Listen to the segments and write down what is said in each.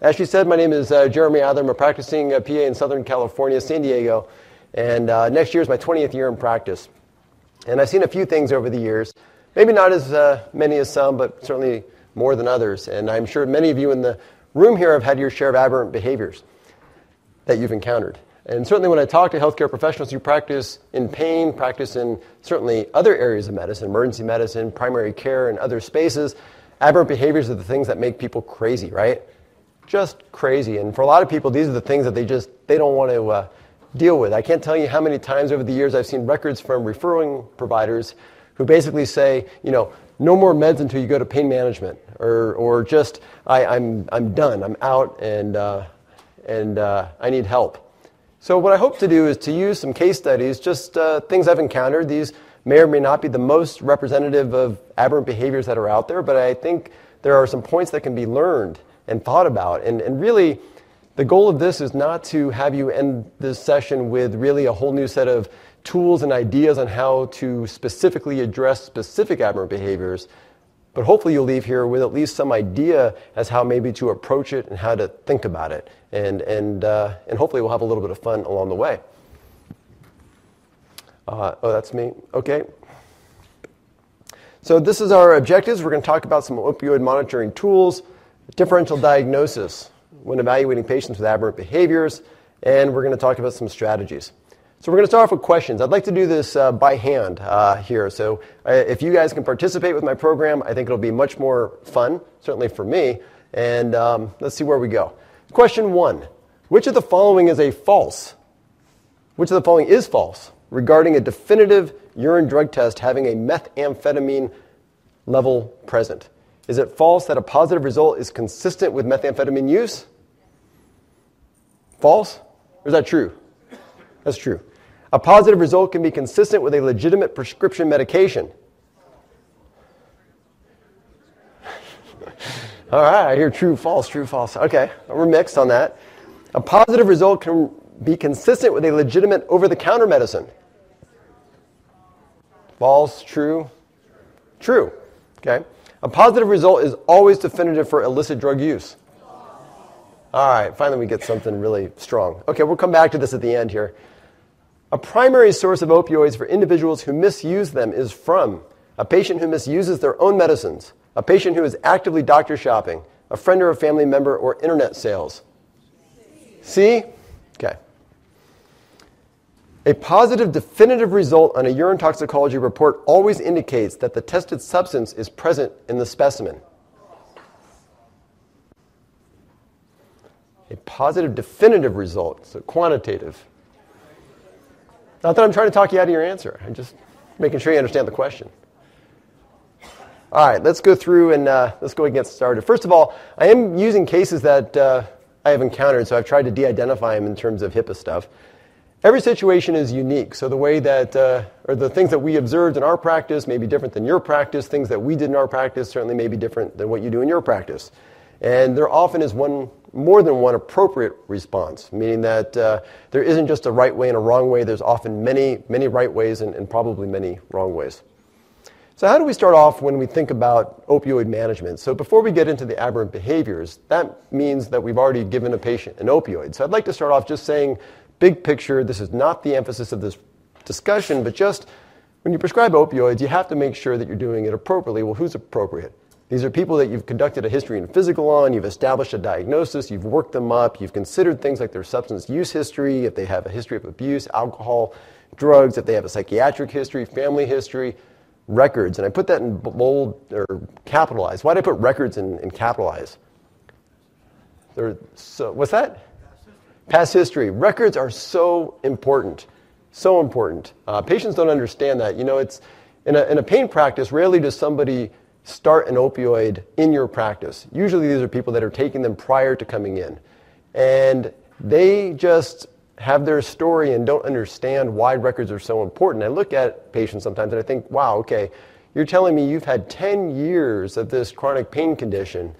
As she said, my name is uh, Jeremy Adler. I'm a practicing uh, PA in Southern California, San Diego, and uh, next year is my 20th year in practice. And I've seen a few things over the years, maybe not as uh, many as some, but certainly more than others. And I'm sure many of you in the room here have had your share of aberrant behaviors that you've encountered. And certainly when I talk to healthcare professionals who practice in pain, practice in certainly other areas of medicine, emergency medicine, primary care, and other spaces, aberrant behaviors are the things that make people crazy, right? Just crazy. And for a lot of people, these are the things that they just, they don't want to uh, deal with. I can't tell you how many times over the years I've seen records from referring providers who basically say, you know, no more meds until you go to pain management, or, or just, I, I'm, I'm done, I'm out, and, uh, and uh, I need help. So, what I hope to do is to use some case studies, just uh, things I've encountered. These may or may not be the most representative of aberrant behaviors that are out there, but I think there are some points that can be learned and thought about. And, and really, the goal of this is not to have you end this session with really a whole new set of tools and ideas on how to specifically address specific aberrant behaviors, but hopefully you'll leave here with at least some idea as how maybe to approach it and how to think about it. And, and, uh, and hopefully we'll have a little bit of fun along the way. Uh, oh, that's me. Okay. So this is our objectives. We're going to talk about some opioid monitoring tools, differential diagnosis when evaluating patients with aberrant behaviors, and we're going to talk about some strategies. So we're going to start off with questions. I'd like to do this uh, by hand uh, here. So uh, if you guys can participate with my program, I think it'll be much more fun, certainly for me. And um, let's see where we go. Question one Which of the following is a false? Which of the following is false regarding a definitive urine drug test having a methamphetamine level present? Is it false that a positive result is consistent with methamphetamine use? False? Or is that true? That's true. A positive result can be consistent with a legitimate prescription medication. All right, I hear true, false, true, false. Okay, we're mixed on that. A positive result can be consistent with a legitimate over the counter medicine. False, true, true. Okay. A positive result is always definitive for illicit drug use. All right, finally we get something really strong. Okay, we'll come back to this at the end here. A primary source of opioids for individuals who misuse them is from a patient who misuses their own medicines, a patient who is actively doctor shopping, a friend or a family member, or internet sales. See? Okay. A positive definitive result on a urine toxicology report always indicates that the tested substance is present in the specimen. A positive definitive result, so quantitative. Not that I'm trying to talk you out of your answer. I'm just making sure you understand the question. All right, let's go through and uh, let's go and get started. First of all, I am using cases that uh, I have encountered, so I've tried to de-identify them in terms of HIPAA stuff. Every situation is unique, so the way that, uh, or the things that we observed in our practice may be different than your practice. Things that we did in our practice certainly may be different than what you do in your practice. And there often is one more than one appropriate response, meaning that uh, there isn't just a right way and a wrong way. There's often many, many right ways and, and probably many wrong ways. So, how do we start off when we think about opioid management? So, before we get into the aberrant behaviors, that means that we've already given a patient an opioid. So, I'd like to start off just saying, big picture, this is not the emphasis of this discussion, but just when you prescribe opioids, you have to make sure that you're doing it appropriately. Well, who's appropriate? These are people that you've conducted a history and physical on, you've established a diagnosis, you've worked them up, you've considered things like their substance use history, if they have a history of abuse, alcohol, drugs, if they have a psychiatric history, family history, records. And I put that in bold or capitalized. Why did I put records in, in capitalized? so, what's that? Past history. Records are so important. So important. Uh, patients don't understand that. You know, it's in a, in a pain practice, rarely does somebody start an opioid in your practice. Usually these are people that are taking them prior to coming in. And they just have their story and don't understand why records are so important. I look at patients sometimes and I think, wow, okay, you're telling me you've had 10 years of this chronic pain condition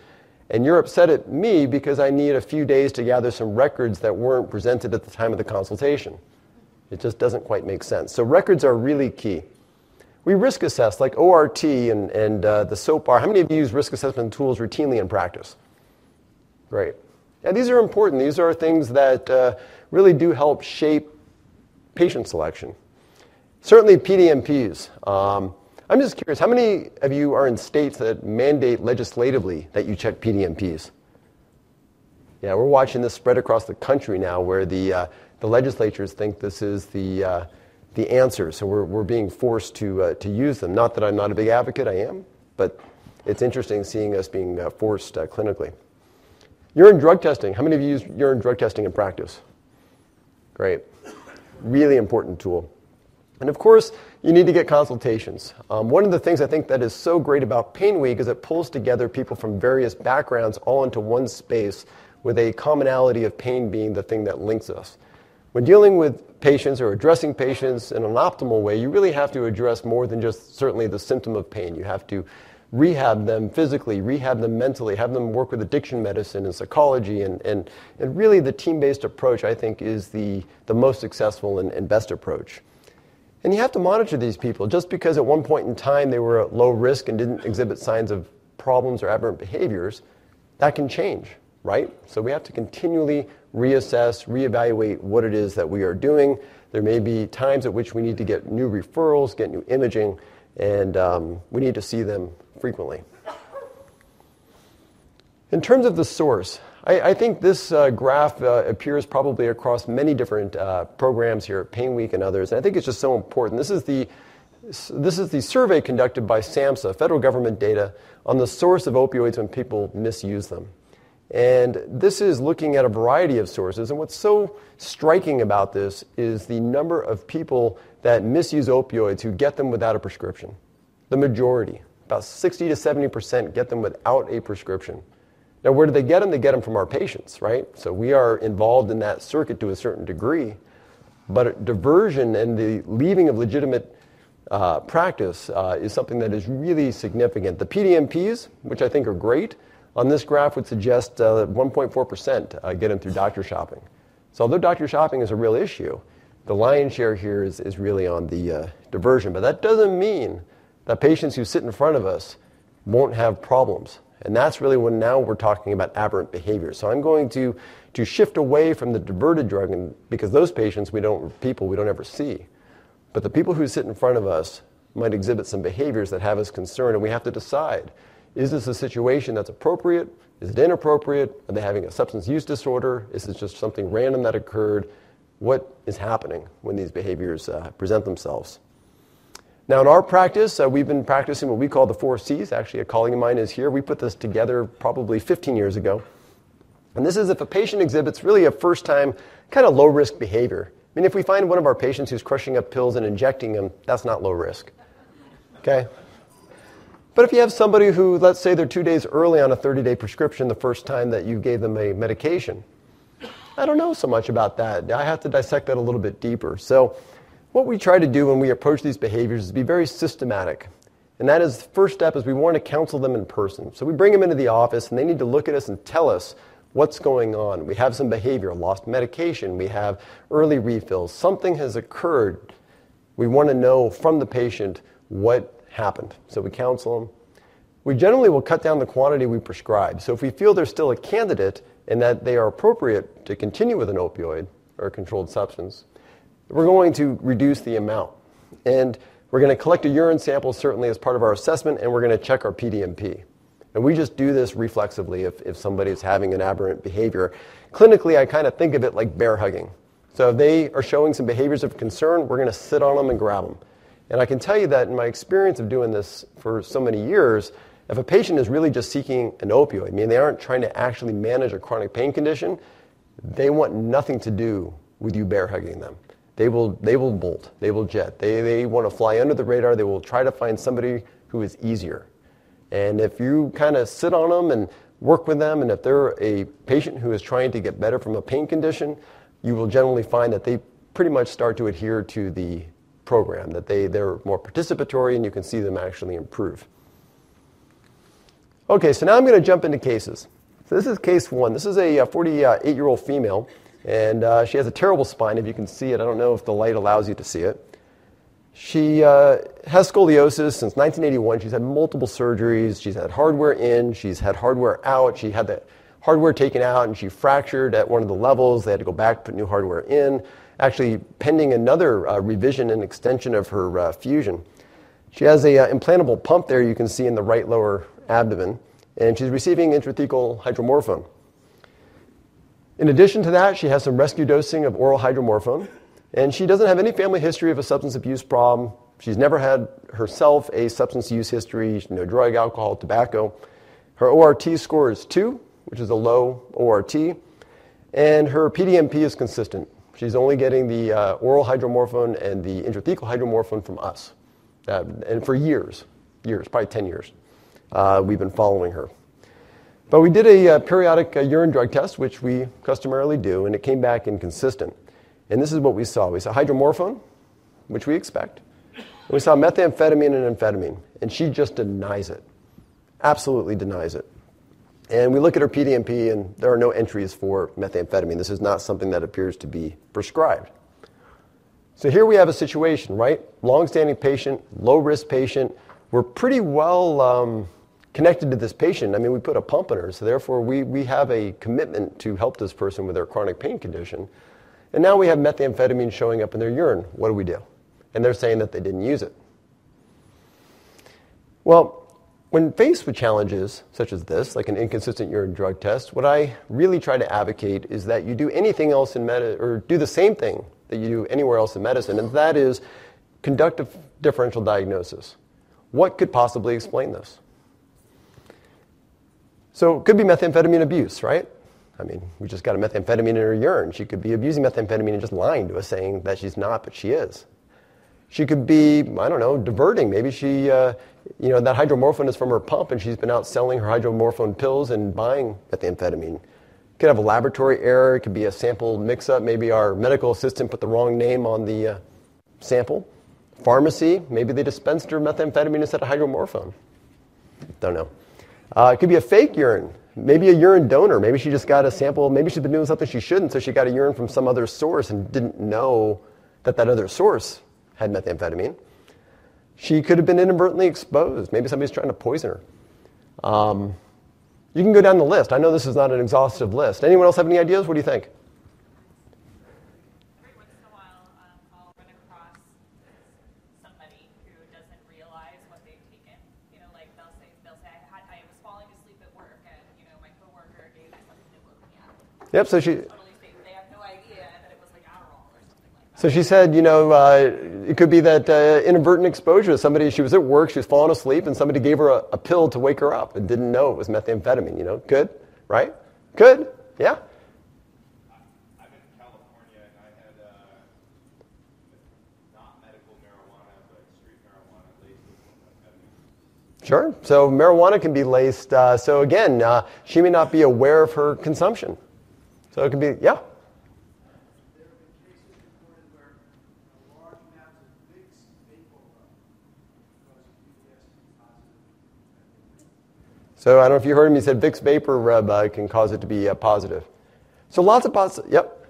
and you're upset at me because I need a few days to gather some records that weren't presented at the time of the consultation. It just doesn't quite make sense. So records are really key. We risk assess, like ORT and, and uh, the SOAPP-R. How many of you use risk assessment tools routinely in practice? Great. Yeah, these are important. These are things that uh, really do help shape patient selection. Certainly, PDMPs. Um, I'm just curious, how many of you are in states that mandate legislatively that you check PDMPs? Yeah, we're watching this spread across the country now where the, uh, the legislatures think this is the, uh, the answer. So we're, we're being forced to, uh, to use them. Not that I'm not a big advocate, I am, but it's interesting seeing us being forced clinically. Urine drug testing. How many of you use urine drug testing in practice? Great. Really important tool. And of course, you need to get consultations. Um, one of the things I think that is so great about Pain Week is it pulls together people from various backgrounds all into one space with a commonality of pain being the thing that links us. When dealing with patients or addressing patients in an optimal way, you really have to address more than just certainly the symptom of pain. You have to rehab them physically, rehab them mentally, have them work with addiction medicine and psychology. And, and, and really, the team based approach, I think, is the, the most successful and, and best approach. And you have to monitor these people. Just because at one point in time they were at low risk and didn't exhibit signs of problems or aberrant behaviors, that can change, right? So we have to continually reassess, reevaluate what it is that we are doing. There may be times at which we need to get new referrals, get new imaging, and um, we need to see them frequently. In terms of the source, I, think this uh, graph uh, appears probably across many different uh, programs here at Pain Week and others, and I think it's just so important. This is the this is the survey conducted by SAMHSA, federal government data, on the source of opioids when people misuse them. And this is looking at a variety of sources. And what's so striking about this is the number of people that misuse opioids who get them without a prescription. The majority, about 60 to 70%, get them without a prescription. Now, where do they get them? They get them from our patients, right? So we are involved in that circuit to a certain degree. But diversion and the leaving of legitimate uh, practice uh, is something that is really significant. The PDMPs, which I think are great, on this graph would suggest uh, 1.4% uh, get them through doctor shopping. So although doctor shopping is a real issue, the lion's share here is, is really on the uh, diversion. But that doesn't mean that patients who sit in front of us won't have problems. And that's really when now we're talking about aberrant behavior. So I'm going to, to shift away from the diverted drug and, because those patients we don't, people we don't ever see. But the people who sit in front of us might exhibit some behaviors that have us concerned, and we have to decide is this a situation that's appropriate? Is it inappropriate? Are they having a substance use disorder? Is it just something random that occurred? What is happening when these behaviors uh, present themselves? Now, in our practice, uh, we've been practicing what we call the four C's. Actually, a colleague of mine is here. We put this together probably 15 years ago. And this is if a patient exhibits really a first time kind of low risk behavior. I mean, if we find one of our patients who's crushing up pills and injecting them, that's not low risk. Okay? But if you have somebody who, let's say they're two days early on a 30 day prescription the first time that you gave them a medication, I don't know so much about that. I have to dissect that a little bit deeper. So, what we try to do when we approach these behaviors is be very systematic. And that is, the first step is we want to counsel them in person. So we bring them into the office and they need to look at us and tell us what's going on. We have some behavior, lost medication, we have early refills, something has occurred. We want to know from the patient what happened. So we counsel them. We generally will cut down the quantity we prescribe. So if we feel they're still a candidate and that they are appropriate to continue with an opioid or a controlled substance, we're going to reduce the amount. And we're going to collect a urine sample certainly as part of our assessment, and we're going to check our PDMP. And we just do this reflexively if, if somebody is having an aberrant behavior. Clinically, I kind of think of it like bear hugging. So if they are showing some behaviors of concern, we're going to sit on them and grab them. And I can tell you that in my experience of doing this for so many years, if a patient is really just seeking an opioid, I mean, they aren't trying to actually manage a chronic pain condition, they want nothing to do with you bear hugging them. They will, they will bolt, they will jet, they, they want to fly under the radar, they will try to find somebody who is easier. And if you kind of sit on them and work with them, and if they're a patient who is trying to get better from a pain condition, you will generally find that they pretty much start to adhere to the program, that they, they're more participatory and you can see them actually improve. Okay, so now I'm going to jump into cases. So this is case one. This is a 48 uh, year old female, and uh, she has a terrible spine. If you can see it, I don't know if the light allows you to see it. She uh, has scoliosis since 1981. She's had multiple surgeries. She's had hardware in, she's had hardware out. She had the hardware taken out and she fractured at one of the levels. They had to go back, put new hardware in, actually pending another uh, revision and extension of her uh, fusion. She has a uh, implantable pump there you can see in the right lower abdomen, and she's receiving intrathecal hydromorphone. In addition to that, she has some rescue dosing of oral hydromorphone, and she doesn't have any family history of a substance abuse problem. She's never had herself a substance use history, no drug, alcohol, tobacco. Her ORT score is 2, which is a low ORT, and her PDMP is consistent. She's only getting the uh, oral hydromorphone and the intrathecal hydromorphone from us. Uh, and for years, years, probably 10 years, uh, we've been following her. But we did a uh, periodic uh, urine drug test, which we customarily do, and it came back inconsistent. And this is what we saw. We saw hydromorphone, which we expect. And we saw methamphetamine and amphetamine, and she just denies it. Absolutely denies it. And we look at her PDMP, and there are no entries for methamphetamine. This is not something that appears to be prescribed. So here we have a situation, right? Long-standing patient, low-risk patient. We're pretty well um, connected to this patient. I mean, we put a pump in her, so therefore we, we have a commitment to help this person with their chronic pain condition. And now we have methamphetamine showing up in their urine. What do we do? And they're saying that they didn't use it. Well, when faced with challenges such as this, like an inconsistent urine drug test, what I really try to advocate is that you do anything else in medicine, or do the same thing that you do anywhere else in medicine, and that is conduct a differential diagnosis. What could possibly explain this? So it could be methamphetamine abuse, right? I mean, we just got a methamphetamine in her urine. She could be abusing methamphetamine and just lying to us, saying that she's not, but she is. She could be, I don't know, diverting. Maybe she, uh, you know, that hydromorphone is from her pump and she's been out selling her hydromorphone pills and buying methamphetamine. Could have a laboratory error. It could be a sample mix up. Maybe our medical assistant put the wrong name on the uh, sample. Pharmacy, maybe they dispensed her methamphetamine instead of hydromorphone. Don't know. Uh, it could be a fake urine. Maybe a urine donor. Maybe she just got a sample. Maybe she's been doing something she shouldn't, so she got a urine from some other source and didn't know that that other source had methamphetamine. She could have been inadvertently exposed. Maybe somebody's trying to poison her. Um, you can go down the list. I know this is not an exhaustive list. Anyone else have any ideas? What do you think? Yep. So she. So she said, you know, uh, it could be that uh, inadvertent exposure. Somebody, she was at work, she was falling asleep, and somebody gave her a, a, pill to wake her up and didn't know it was methamphetamine. You know, good, right? Good, yeah. I'm in California and I had uh, not medical marijuana, but street marijuana laced with methamphetamine. Sure. So marijuana can be laced. Uh, so again, uh, she may not be aware of her consumption. So it can be, yeah. So I don't know if you heard him. He said Vicks vapor rub uh, can cause it to be uh, positive. So lots of positive. Yep.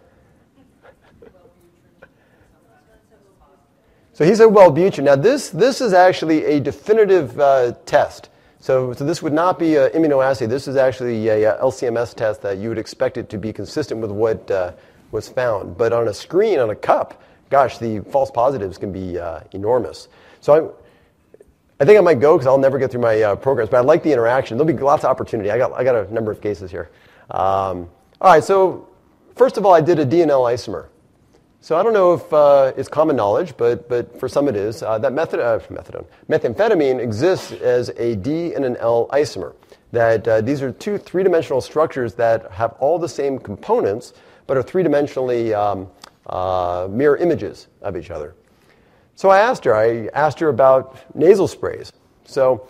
So he said Wellbutrin. Now this this is actually a definitive uh, test. So, so this would not be an immunoassay. This is actually a, a, LCMS test that you would expect it to be consistent with what uh, was found. But on a screen, on a cup, gosh, the false positives can be uh, enormous. So I, I think I might go because I'll never get through my uh, programs. But I like the interaction. There'll be lots of opportunity. I got, I got a number of cases here. Um, all right, so first of all, I did a DNL isomer. So I don't know if uh, it's common knowledge, but, but for some it is, uh, that method, uh, methadone, methamphetamine exists as a D and an L isomer. That uh, these are two three-dimensional structures that have all the same components, but are three-dimensionally um, uh, mirror images of each other. So I asked her, I asked her about nasal sprays. So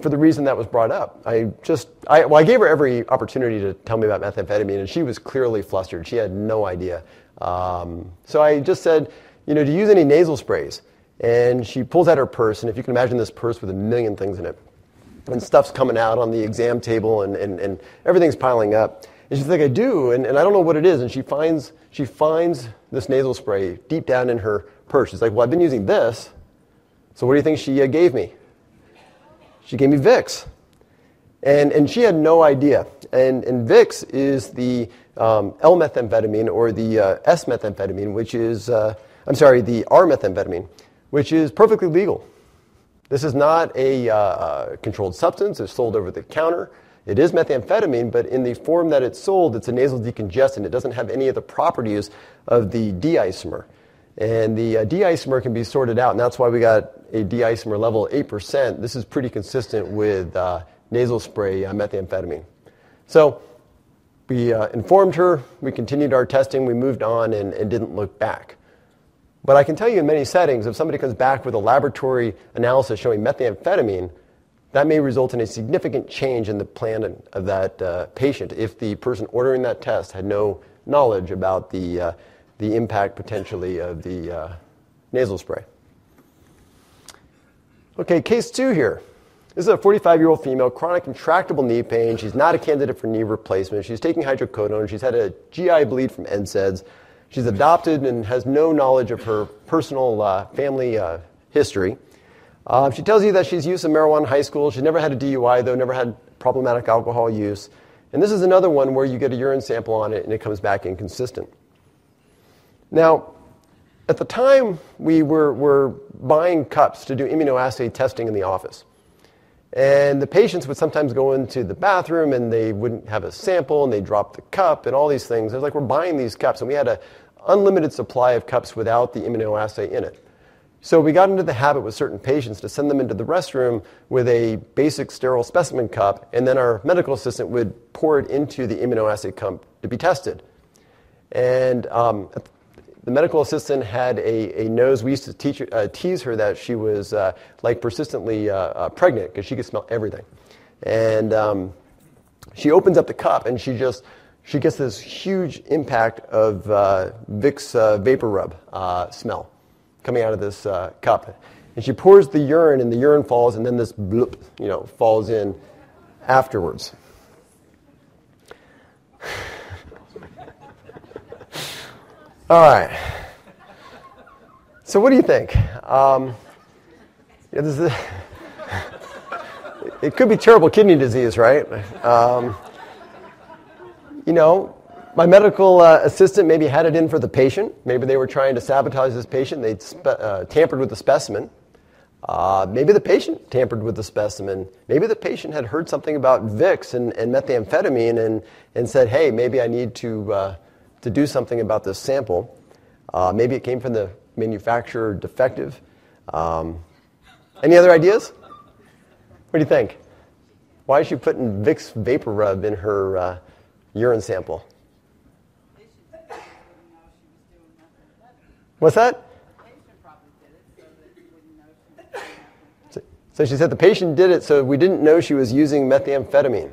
for the reason that was brought up. I just, I, well, I gave her every opportunity to tell me about methamphetamine, and she was clearly flustered. She had no idea. Um, so I just said, you know, do you use any nasal sprays? And she pulls out her purse, and if you can imagine this purse with a million things in it, and stuff's coming out on the exam table, and, and, and everything's piling up. And she's like, I do, and, and I don't know what it is. And she finds, she finds this nasal spray deep down in her purse. She's like, Well, I've been using this. So what do you think she uh, gave me? She gave me Vicks. And, and she had no idea. And, and Vicks is the L-methamphetamine or the uh, S-methamphetamine, which is, uh, I'm sorry, the R-methamphetamine, which is perfectly legal. This is not a uh, controlled substance. It's sold over the counter. It is methamphetamine, but in the form that it's sold, it's a nasal decongestant. It doesn't have any of the properties of the D-isomer. And the D-isomer can be sorted out, and that's why we got a D-isomer level 8%. This is pretty consistent with nasal spray methamphetamine. So we uh, informed her, we continued our testing, we moved on, and, didn't look back. But I can tell you in many settings, if somebody comes back with a laboratory analysis showing methamphetamine, that may result in a significant change in the plan of that uh, patient if the person ordering that test had no knowledge about the, uh, the impact potentially of the nasal spray. Okay, case two here. This is a 45 year old female, chronic intractable knee pain. She's not a candidate for knee replacement. She's taking hydrocodone. She's had a GI bleed from NSAIDs. She's adopted and has no knowledge of her personal uh, family uh, history. Uh, she tells you that she's used some marijuana in high school. She's never had a DUI, though, never had problematic alcohol use. And this is another one where you get a urine sample on it and it comes back inconsistent. Now, at the time, we were, were buying cups to do immunoassay testing in the office. And the patients would sometimes go into the bathroom and they wouldn't have a sample and they drop the cup and all these things. It was like we're buying these cups and we had an unlimited supply of cups without the immunoassay in it. So we got into the habit with certain patients to send them into the restroom with a basic sterile specimen cup and then our medical assistant would pour it into the immunoassay cup to be tested. And um, the medical assistant had a, a nose. We used to teach, uh, tease her that she was uh, like persistently uh, uh pregnant because she could smell everything. And um, she opens up the cup and she just she gets this huge impact of uh, Vicks uh, vapor rub smell coming out of this cup. And she pours the urine and the urine falls and then this bloop, you know, falls in afterwards. All right. So, what do you think? Um, it could be terrible kidney disease, right? Um, you know, my medical uh, assistant maybe had it in for the patient. Maybe they were trying to sabotage this patient. They spe- uh, tampered with the specimen. Uh, maybe the patient tampered with the specimen. Maybe the patient had heard something about Vicks and, and methamphetamine and, and said, hey, maybe I need to, uh, to do something about this sample. Uh, maybe it came from the manufacturer defective. Um, any other ideas? What do you think? Why is she putting Vicks Vapor Rub in her uh, urine sample? What's that? So she said the patient did it so we didn't know she was using methamphetamine.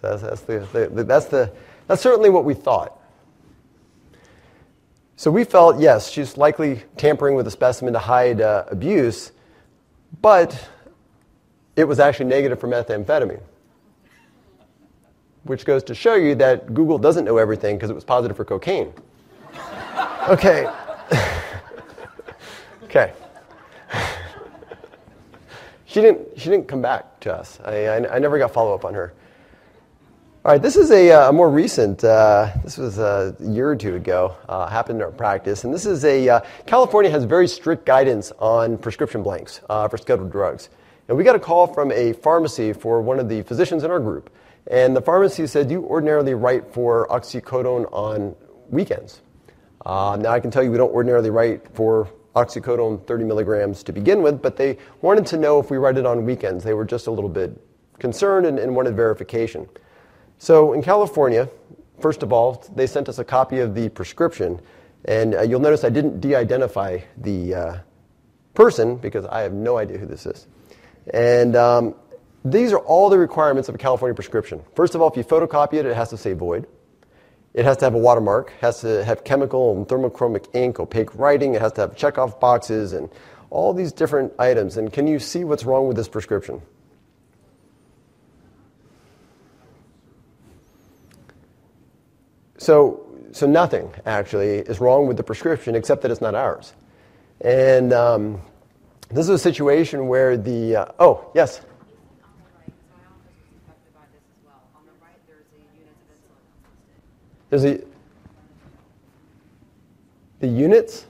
So that's, that's, the, the, that's, the, that's certainly what we thought. So we felt, yes, she's likely tampering with the specimen to hide uh, abuse, but it was actually negative for methamphetamine. Which goes to show you that Google doesn't know everything because it was positive for cocaine. Okay. okay. she didn't, she didn't come back to us. I, I, I never got follow up on her. All right, this is a, uh, a more recent, uh, this was a year or two ago, uh, happened in our practice. And this is a, uh, California has very strict guidance on prescription blanks uh, for scheduled drugs. And we got a call from a pharmacy for one of the physicians in our group. And the pharmacy said, You ordinarily write for oxycodone on weekends. Uh, now, I can tell you we don't ordinarily write for oxycodone 30 milligrams to begin with, but they wanted to know if we write it on weekends. They were just a little bit concerned and, and wanted verification. So in California, first of all, they sent us a copy of the prescription, and uh, you'll notice I didn't de identify the uh, person because I have no idea who this is. And um, these are all the requirements of a California prescription. First of all, if you photocopy it, it has to say void. It has to have a watermark, has to have chemical and thermochromic ink, opaque writing, it has to have checkoff boxes, and all these different items. And can you see what's wrong with this prescription? So, so nothing actually is wrong with the prescription except that it's not ours. And um, this is a situation where the uh, oh yes. There's a the units.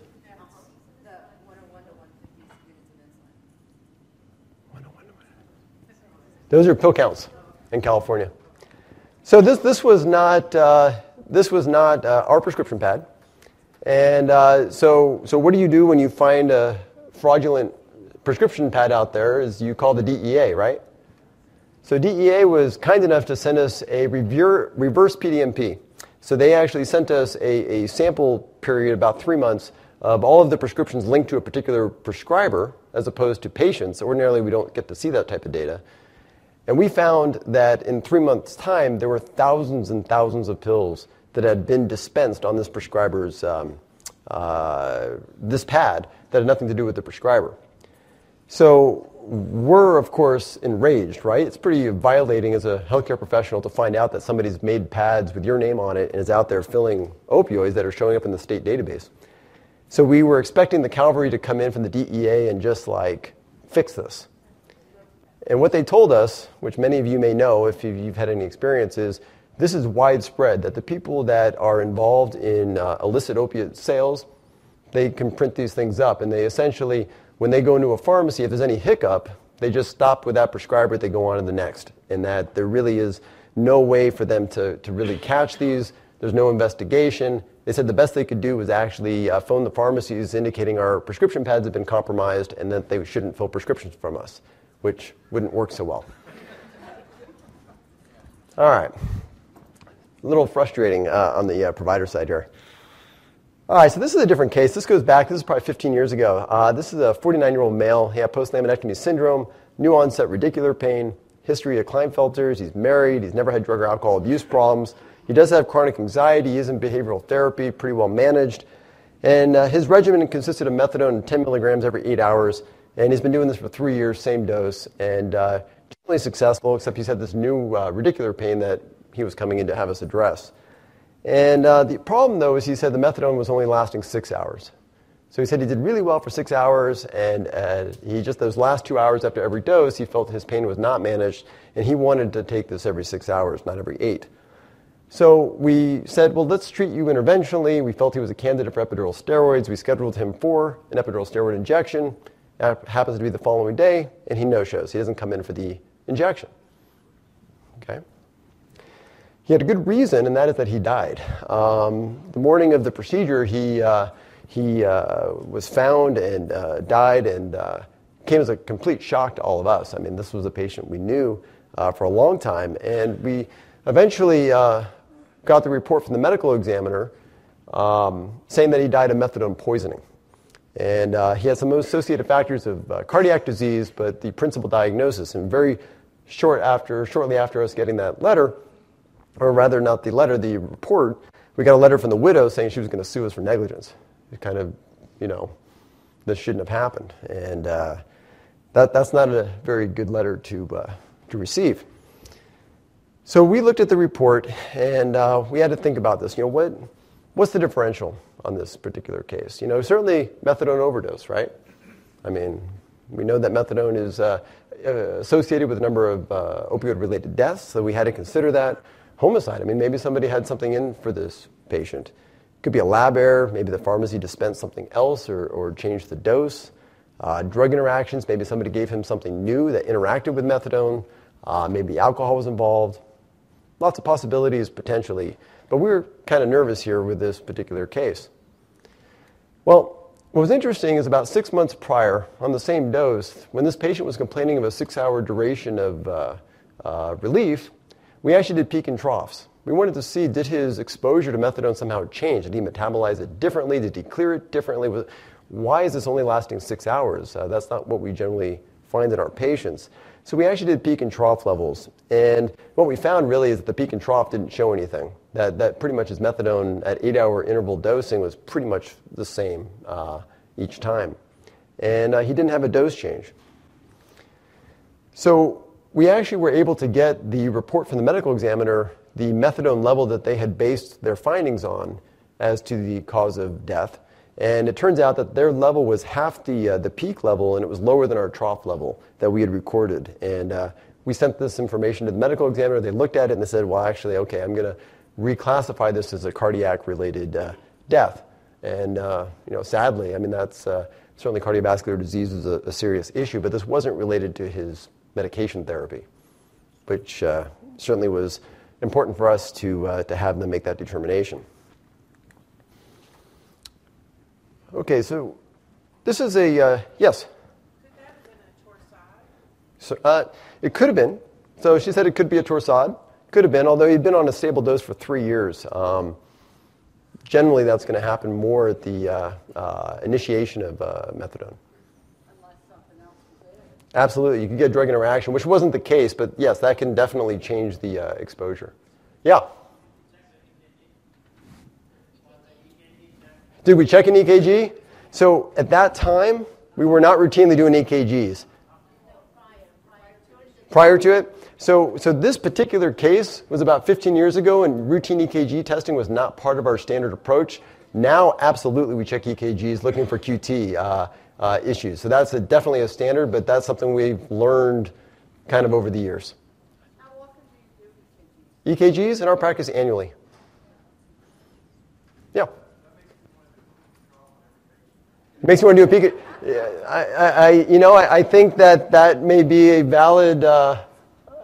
Those are pill counts in California. So this, this was not, uh, this was not uh, our prescription pad. And uh, so, so what do you do when you find a fraudulent prescription pad out there is you call the DEA, right? So DEA was kind enough to send us a reverse PDMP. So they actually sent us a, a sample period, about three months, of all of the prescriptions linked to a particular prescriber as opposed to patients. Ordinarily, we don't get to see that type of data. And we found that in three months' time, there were thousands and thousands of pills that had been dispensed on this prescriber's um, uh, this pad that had nothing to do with the prescriber. So we're of course enraged, right? It's pretty violating as a healthcare professional to find out that somebody's made pads with your name on it and is out there filling opioids that are showing up in the state database. So we were expecting the cavalry to come in from the DEA and just like fix this. And what they told us, which many of you may know if you've had any experience, is this is widespread that the people that are involved in uh, illicit opiate sales, they can print these things up. And they essentially, when they go into a pharmacy, if there's any hiccup, they just stop with that prescriber, they go on to the next. And that there really is no way for them to, to really catch these. There's no investigation. They said the best they could do was actually uh, phone the pharmacies indicating our prescription pads have been compromised and that they shouldn't fill prescriptions from us which wouldn't work so well. All right. A little frustrating uh, on the uh, provider side here. All right, so this is a different case. This goes back, this is probably 15 years ago. Uh, this is a 49 year old male. He had post laminectomy syndrome, new onset radicular pain, history of Klinefelters. He's married, he's never had drug or alcohol abuse problems. He does have chronic anxiety, he is in behavioral therapy, pretty well managed. And uh, his regimen consisted of methadone 10 milligrams every eight hours and he's been doing this for three years, same dose, and uh, totally successful, except he's had this new uh, radicular pain that he was coming in to have us address. And uh, the problem, though, is he said the methadone was only lasting six hours. So he said he did really well for six hours, and uh, he just those last two hours after every dose, he felt his pain was not managed, and he wanted to take this every six hours, not every eight. So we said, well, let's treat you interventionally. We felt he was a candidate for epidural steroids. We scheduled him for an epidural steroid injection That happens to be the following day, and he no shows. He doesn't come in for the injection. He had a good reason, and that is that he died. Um, the morning of the procedure, he, uh, he uh, was found and uh, died and uh, came as a complete shock to all of us. I mean, this was a patient we knew uh, for a long time, and we eventually uh, got the report from the medical examiner um, saying that he died of methadone poisoning. And he had some associated factors of cardiac disease, but the principal diagnosis. And very short after, shortly after us getting that letter, or rather not the letter, the report, we got a letter from the widow saying she was going to sue us for negligence. It kind of, you know, this shouldn't have happened. And uh, that, that's not a very good letter to, uh, to receive. So we looked at the report and uh, we had to think about this. You know, what, what's the differential? on this particular case. You know, certainly methadone overdose, right? I mean, we know that methadone is uh, associated with a number of uh, opioid-related deaths, so we had to consider that. Homicide, I mean, maybe somebody had something in for this patient. Could be a lab error, maybe the pharmacy dispensed something else or, or changed the dose. Uh, drug interactions, maybe somebody gave him something new that interacted with methadone. Uh, maybe alcohol was involved. Lots of possibilities potentially, but we were kind of nervous here with this particular case. Well, what was interesting is about six months prior, on the same dose, when this patient was complaining of a six hour duration of uh, uh, relief, we actually did peak and troughs. We wanted to see did his exposure to methadone somehow change? Did he metabolize it differently? Did he clear it differently? Why is this only lasting six hours? Uh, that's not what we generally find in our patients. So we actually did peak and trough levels. And what we found really is that the peak and trough didn't show anything. That, that pretty much his methadone at eight hour interval dosing was pretty much the same uh, each time. And uh, he didn't have a dose change. So we actually were able to get the report from the medical examiner, the methadone level that they had based their findings on as to the cause of death. And it turns out that their level was half the, uh, the peak level, and it was lower than our trough level that we had recorded. And uh, we sent this information to the medical examiner. They looked at it and they said, well, actually, okay, I'm going to reclassify this as a cardiac-related uh, death. And uh, you know, sadly, I mean, that's uh, certainly cardiovascular disease is a, a, serious issue, but this wasn't related to his medication therapy, which uh, certainly was important for us to, uh, to have them make that determination. Okay, so this is a, uh, yes? So, uh, it could have been. So she said it could be a torsade. Could have been, although he'd been on a stable dose for three years. Um, generally, that's going to happen more at the uh, uh, initiation of uh, methadone. Absolutely, you could get drug interaction, which wasn't the case, but yes, that can definitely change the uh, exposure. Yeah. Did we check an EKG? So at that time, we were not routinely doing EKGs. Prior to it? So, so this particular case was about 15 years ago, and routine EKG testing was not part of our standard approach. Now, absolutely, we check EKGs looking for QT uh, issues. So that's definitely a standard, but that's something we've learned kind of over the years. How often do you do EKGs? In our practice annually. Yeah. Makes me want to do a peek at. I, I, you know, I, I, think that that may be a valid uh,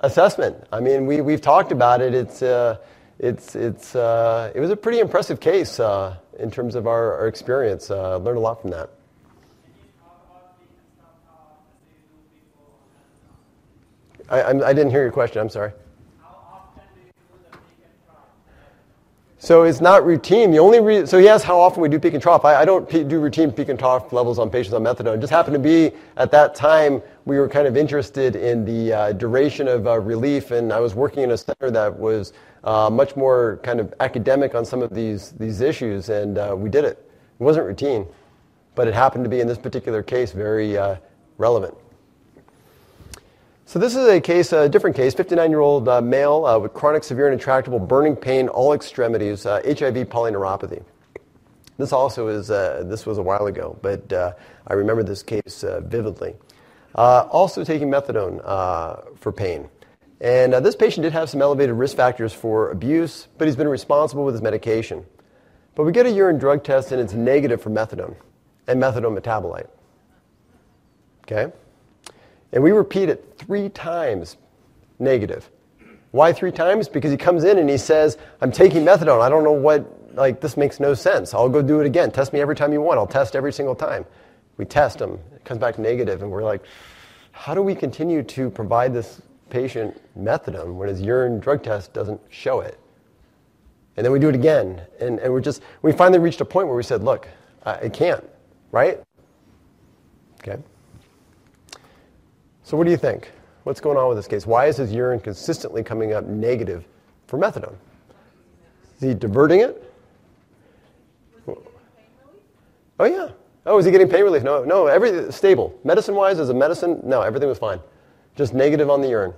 assessment. I mean, we, we've talked about it. It's, uh, it's, it's, uh, it was a pretty impressive case uh, in terms of our, our experience. Uh, learned a lot from that. I, I didn't hear your question. I'm sorry. So it's not routine. The only reason, so he asked how often we do peak and trough. I, I don't p- do routine peak and trough levels on patients on methadone. It just happened to be at that time we were kind of interested in the uh, duration of uh, relief, and I was working in a center that was uh, much more kind of academic on some of these these issues, and uh, we did it. It wasn't routine, but it happened to be in this particular case very uh, relevant. So this is a case, a different case, 59-year-old uh, male uh, with chronic severe and intractable burning pain, all extremities, uh, HIV polyneuropathy. This also is, uh, this was a while ago, but uh, I remember this case uh, vividly. also taking methadone for pain. And this patient did have some elevated risk factors for abuse, but he's been responsible with his medication. But we get a urine drug test and it's negative for methadone and methadone metabolite. Okay? And we repeat it three times negative. Why three times? Because he comes in and he says, I'm taking methadone. I don't know what, like, this makes no sense. I'll go do it again. Test me every time you want. I'll test every single time. We test him. It comes back negative, and we're like, how do we continue to provide this patient methadone when his urine drug test doesn't show it? And then we do it again. And, and we're just, we finally reached a point where we said, look, I can't, right? Okay. So, what do you think? What's going on with this case? Why is his urine consistently coming up negative for methadone? Is he diverting it? Oh, yeah. Oh, is he getting pain relief? No, no, everything stable. Medicine wise, as a medicine, no, everything was fine. Just negative on the urine.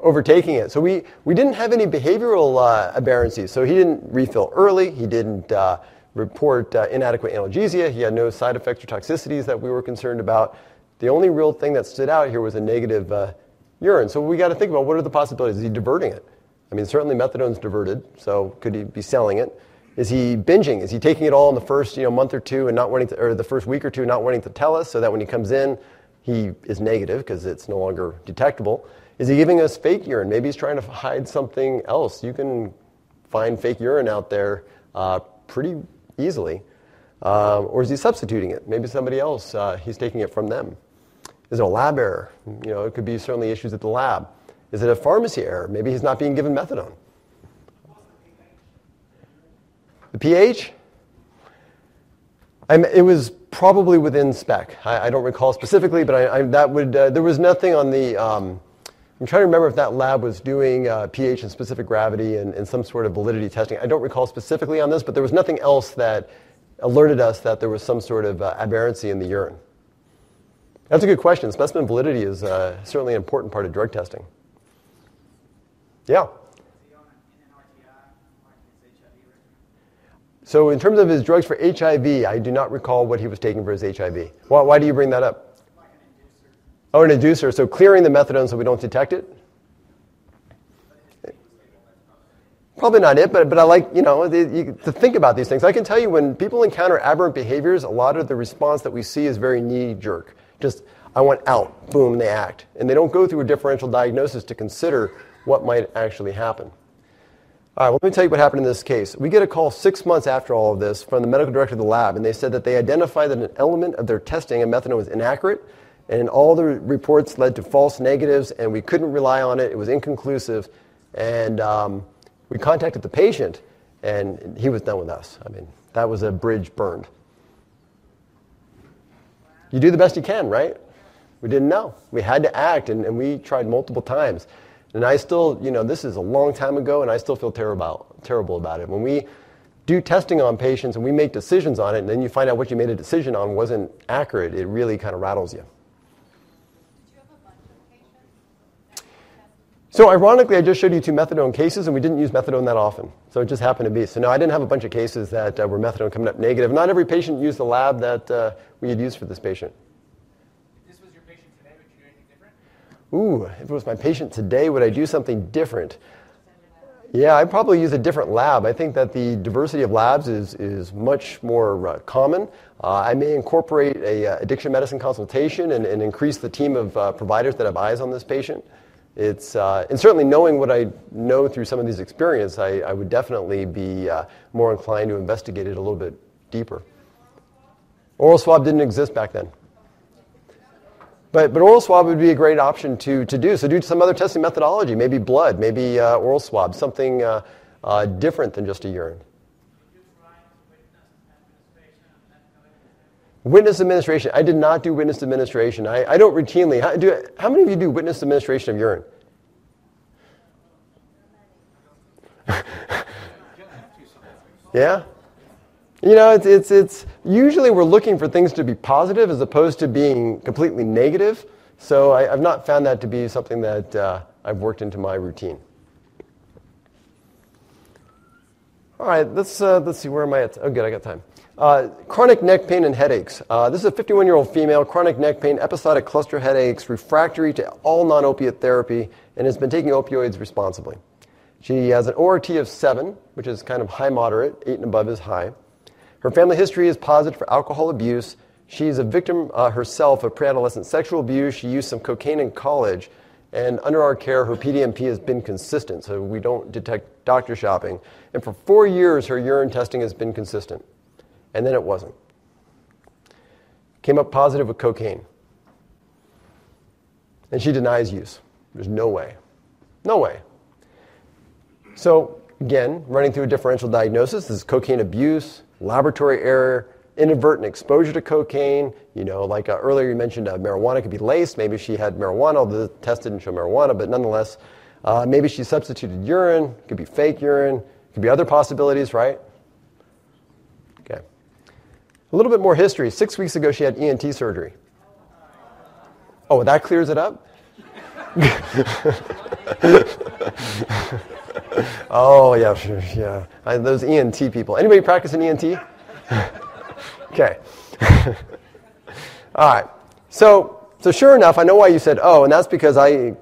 Overtaking it. So we, we didn't have any behavioral uh, aberrancies. So he didn't refill early. He didn't uh, report uh, inadequate analgesia. He had no side effects or toxicities that we were concerned about. The only real thing that stood out here was a negative uh, urine. So we got to think about what are the possibilities. Is he diverting it? I mean, certainly methadone's diverted, so could he be selling it? Is he binging? Is he taking it all in the first you know, month or two and not wanting to, or the first week or two, not wanting to tell us so that when he comes in, he is negative because it's no longer detectable? Is he giving us fake urine? Maybe he's trying to hide something else. You can find fake urine out there uh, pretty easily? Um, or is he substituting it? Maybe somebody else, uh, he's taking it from them. Is it a lab error? You know, it could be certainly issues at the lab. Is it a pharmacy error? Maybe he's not being given methadone. The pH? I'm, it was probably within spec. I, I don't recall specifically, but I, I, that would, uh, there was nothing on the, um, I'm trying to remember if that lab was doing uh, pH and specific gravity and, and, some sort of validity testing. I don't recall specifically on this, but there was nothing else that alerted us that there was some sort of uh, aberrancy in the urine. That's a good question. Specimen validity is uh, certainly an important part of drug testing. Yeah. So, in terms of his drugs for HIV, I do not recall what he was taking for his HIV. Why, why do you bring that up? Oh, an inducer. So clearing the methadone so we don't detect it? probably not it, but, but I like, you know, the, you, to think about these things. I can tell you when people encounter aberrant behaviors, a lot of the response that we see is very knee jerk. Just, I want out, boom, they act. And they don't go through a differential diagnosis to consider what might actually happen. All right, well, let me tell you what happened in this case. We get a call six months after all of this from the medical director of the lab, and they said that they identified that an element of their testing of methadone was inaccurate, and all the reports led to false negatives, and we couldn't rely on it. It was inconclusive, and um, we contacted the patient, and he was done with us. I mean, that was a bridge burned. You do the best you can, right? We didn't know. We had to act, and, and we tried multiple times. And I still, you know, this is a long time ago, and I still feel terrible, terrible about it. When we do testing on patients and we make decisions on it, and then you find out what you made a decision on wasn't accurate, it really kind of rattles you. So ironically, I just showed you two methadone cases, and we didn't use methadone that often. So it just happened to be. So no, I didn't have a bunch of cases that uh, were methadone coming up negative. Not every patient used the lab that uh, we had used for this patient. Ooh, if it was my patient today, would I do something different? Yeah, I'd probably use a different lab. I think that the diversity of labs is, is much more uh, common. Uh, I may incorporate a uh, addiction medicine consultation and, and, increase the team of uh, providers that have eyes on this patient. It's, uh, and certainly knowing what I know through some of these experiences, I, I would definitely be uh, more inclined to investigate it a little bit deeper. Oral swab didn't exist back then. But, but oral swab would be a great option to, to do. So do some other testing methodology, maybe blood, maybe uh, oral swab, something uh, uh, different than just a urine. Witness administration. I did not do witness administration. I, I don't routinely. How, do, how many of you do witness administration of urine? yeah? You know, it's, it's, it's usually we're looking for things to be positive as opposed to being completely negative. So I, have not found that to be something that uh, I've worked into my routine. All right, let's, uh, let's see, where am I at? Oh, good, I got time. Uh, chronic neck pain and headaches. Uh, this is a 51 year old female, chronic neck pain, episodic cluster headaches, refractory to all non opiate therapy, and has been taking opioids responsibly. She has an ORT of 7, which is kind of high moderate, 8 and above is high. Her family history is positive for alcohol abuse. She's a victim uh, herself of pre-adolescent sexual abuse. She used some cocaine in college. And under our care, her PDMP has been consistent, so we don't detect doctor shopping. And for four years, her urine testing has been consistent. And then it wasn't. Came up positive with cocaine. And she denies use. There's no way. No way. So, again, running through a differential diagnosis this is cocaine abuse, laboratory error, inadvertent exposure to cocaine. You know, like uh, earlier you mentioned uh, marijuana could be laced. Maybe she had marijuana, although the test didn't show marijuana, but nonetheless, uh, maybe she substituted urine. Could be fake urine. Could be other possibilities, right? Okay. A little bit more history. Six weeks ago, she had ENT surgery. Oh, that clears it up? oh, yeah, sure, yeah. I, those ENT people. Anybody practicing ENT? okay. All right. So, so sure enough, I know why you said, oh, and that's because I,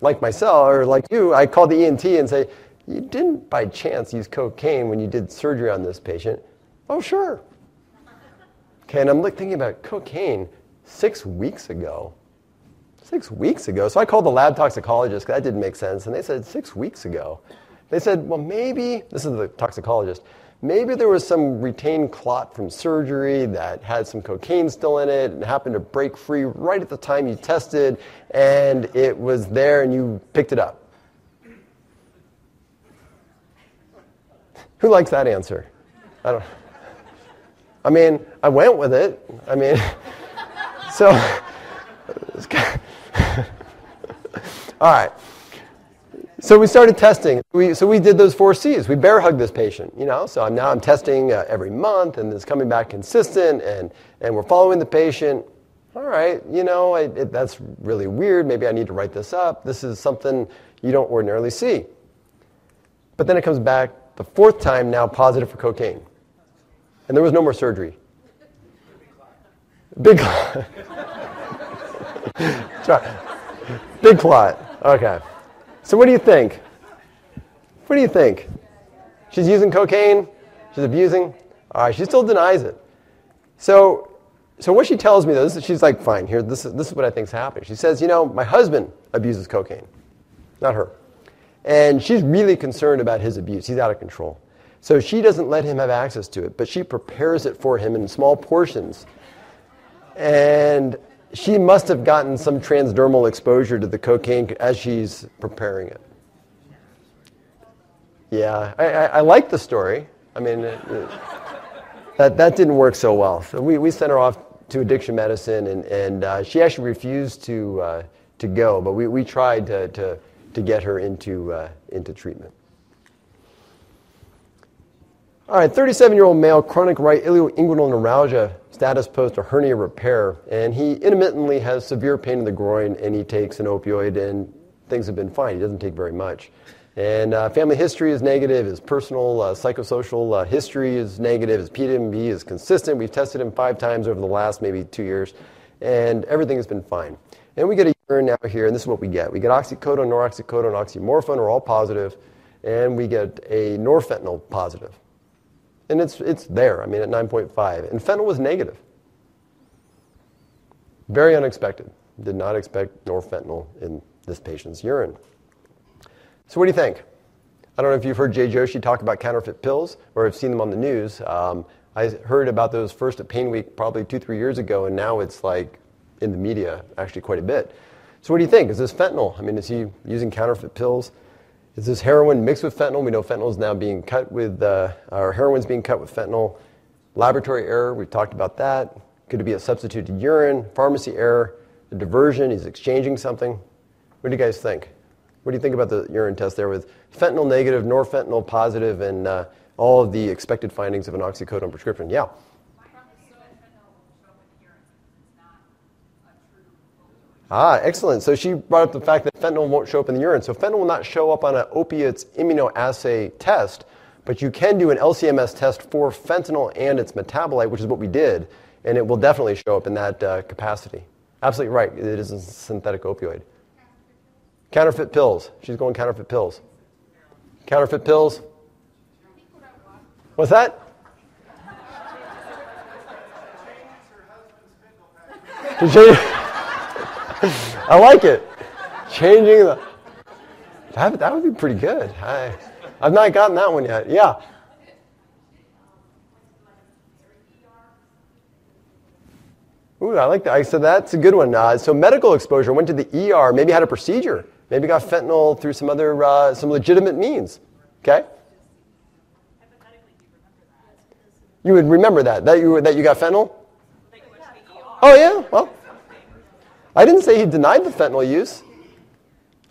like myself, or like you, I call the ENT and say, you didn't by chance use cocaine when you did surgery on this patient. Oh, sure. Okay, and I'm thinking about cocaine six weeks ago. Six weeks ago. So I called the lab toxicologist because that didn't make sense. And they said, six weeks ago. They said, well, maybe, this is the toxicologist, maybe there was some retained clot from surgery that had some cocaine still in it and happened to break free right at the time you tested, and it was there and you picked it up. Who likes that answer? I don't. I mean, I went with it. I mean, so. all right. So we started testing. We, so we did those four C's. We bear hugged this patient, you know. So I'm, now I'm testing uh, every month, and it's coming back consistent, and and we're following the patient. All right, you know, I, it, that's really weird. Maybe I need to write this up. This is something you don't ordinarily see. But then it comes back the fourth time now positive for cocaine, and there was no more surgery. Big clot. Big clot. Okay. So what do you think? What do you think? She's using cocaine. She's abusing. All right, she still denies it. So, so what she tells me though, is she's like, fine, here, this is, this is what I think's happening. She says, you know, my husband abuses cocaine, not her. And she's really concerned about his abuse. He's out of control. So she doesn't let him have access to it, but she prepares it for him in small portions. And she must have gotten some transdermal exposure to the cocaine as she's preparing it. Yeah, I, I, I like the story. I mean, that, that didn't work so well. So we, we sent her off to addiction medicine, and, and uh, she actually refused to, uh, to go, but we, we tried to, to, to get her into, uh, into treatment. All right, 37 year old male, chronic right ilioinguinal neuralgia, status post a hernia repair, and he intermittently has severe pain in the groin, and he takes an opioid, and things have been fine. He doesn't take very much. And uh, family history is negative, his personal uh, psychosocial uh, history is negative, his PDMP is consistent. We've tested him five times over the last maybe two years, and everything has been fine. And we get a urine now here, and this is what we get. We get oxycodone, noroxycodone, oxymorphone are all positive, and we get a norfentanyl positive. And it's, it's there, I mean, at 9.5. And fentanyl was negative. Very unexpected. Did not expect norfentanyl in this patient's urine. So, what do you think? I don't know if you've heard Jay Joshi talk about counterfeit pills or have seen them on the news. Um, I heard about those first at Pain Week probably two, three years ago, and now it's like in the media actually quite a bit. So, what do you think? Is this fentanyl? I mean, is he using counterfeit pills? Is this heroin mixed with fentanyl? We know fentanyl is now being cut with, uh, or heroin's being cut with fentanyl. Laboratory error, we've talked about that. Could it be a substituted urine? Pharmacy error? Diversion? He's exchanging something? What do you guys think? What do you think about the urine test there with fentanyl negative, norfentanyl positive, and uh, all of the expected findings of an oxycodone prescription? Yeah. Ah, excellent. So she brought up the fact that fentanyl won't show up in the urine. So fentanyl will not show up on an opiates immunoassay test, but you can do an LCMS test for fentanyl and its metabolite, which is what we did, and it will definitely show up in that uh, capacity. Absolutely right. It is a synthetic opioid. Counterfeit pills. She's going counterfeit pills. Counterfeit pills. What's that? I like it. Changing the. That, that would be pretty good. I, I've not gotten that one yet. Yeah. Ooh, I like that. I said that's a good one. Uh, so medical exposure went to the ER, maybe had a procedure. Maybe got fentanyl through some other, uh, some legitimate means. Okay? You would remember that, that you, that you got fentanyl? Oh, yeah? Well, I didn't say he denied the fentanyl use.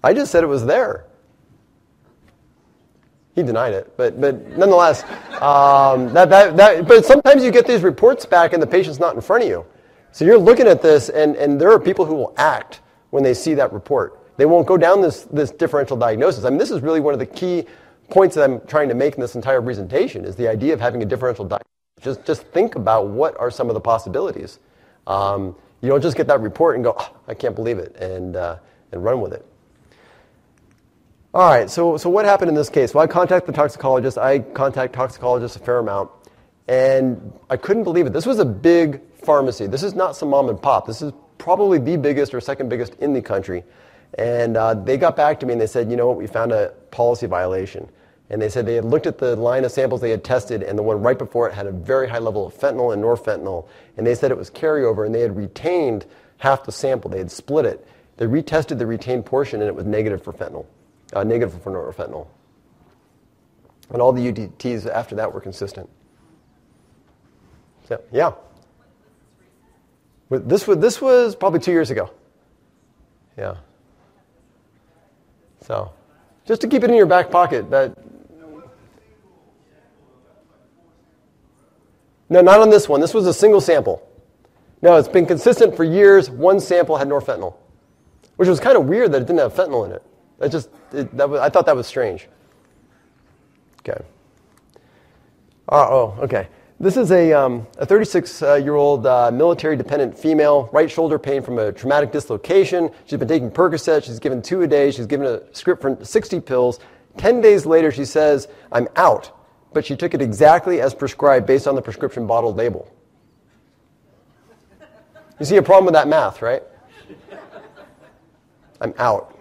I just said it was there. He denied it, but, but nonetheless, um, that, that, that, but sometimes you get these reports back and the patient's not in front of you. So you're looking at this, and, and there are people who will act when they see that report. They won't go down this, this differential diagnosis. I mean, this is really one of the key points that I'm trying to make in this entire presentation is the idea of having a differential diagnosis. Just, just think about what are some of the possibilities. Um, you don't just get that report and go, oh, I can't believe it, and, uh, and run with it. All right, so, so what happened in this case? Well, I contact the toxicologist. I contact toxicologists a fair amount, and I couldn't believe it. This was a big pharmacy. This is not some mom and pop. This is probably the biggest or second biggest in the country. And uh, they got back to me and they said, you know what, we found a policy violation. And they said they had looked at the line of samples they had tested, and the one right before it had a very high level of fentanyl and norfentanyl. And they said it was carryover, and they had retained half the sample. They had split it. They retested the retained portion, and it was negative for fentanyl, uh, negative for norfentanyl. And all the UDTs after that were consistent. So, yeah. This was, this was probably two years ago. Yeah. So, just to keep it in your back pocket. That. No, not on this one. This was a single sample. No, it's been consistent for years. One sample had norfentanyl, which was kind of weird that it didn't have fentanyl in it. That just, it, that was, I thought that was strange. Okay. Uh, oh, okay. This is a, um, a 36 uh, year old uh, military dependent female, right shoulder pain from a traumatic dislocation. She's been taking Percocet. She's given two a day. She's given a script for 60 pills. 10 days later, she says, I'm out. But she took it exactly as prescribed based on the prescription bottle label. You see a problem with that math, right? I'm out.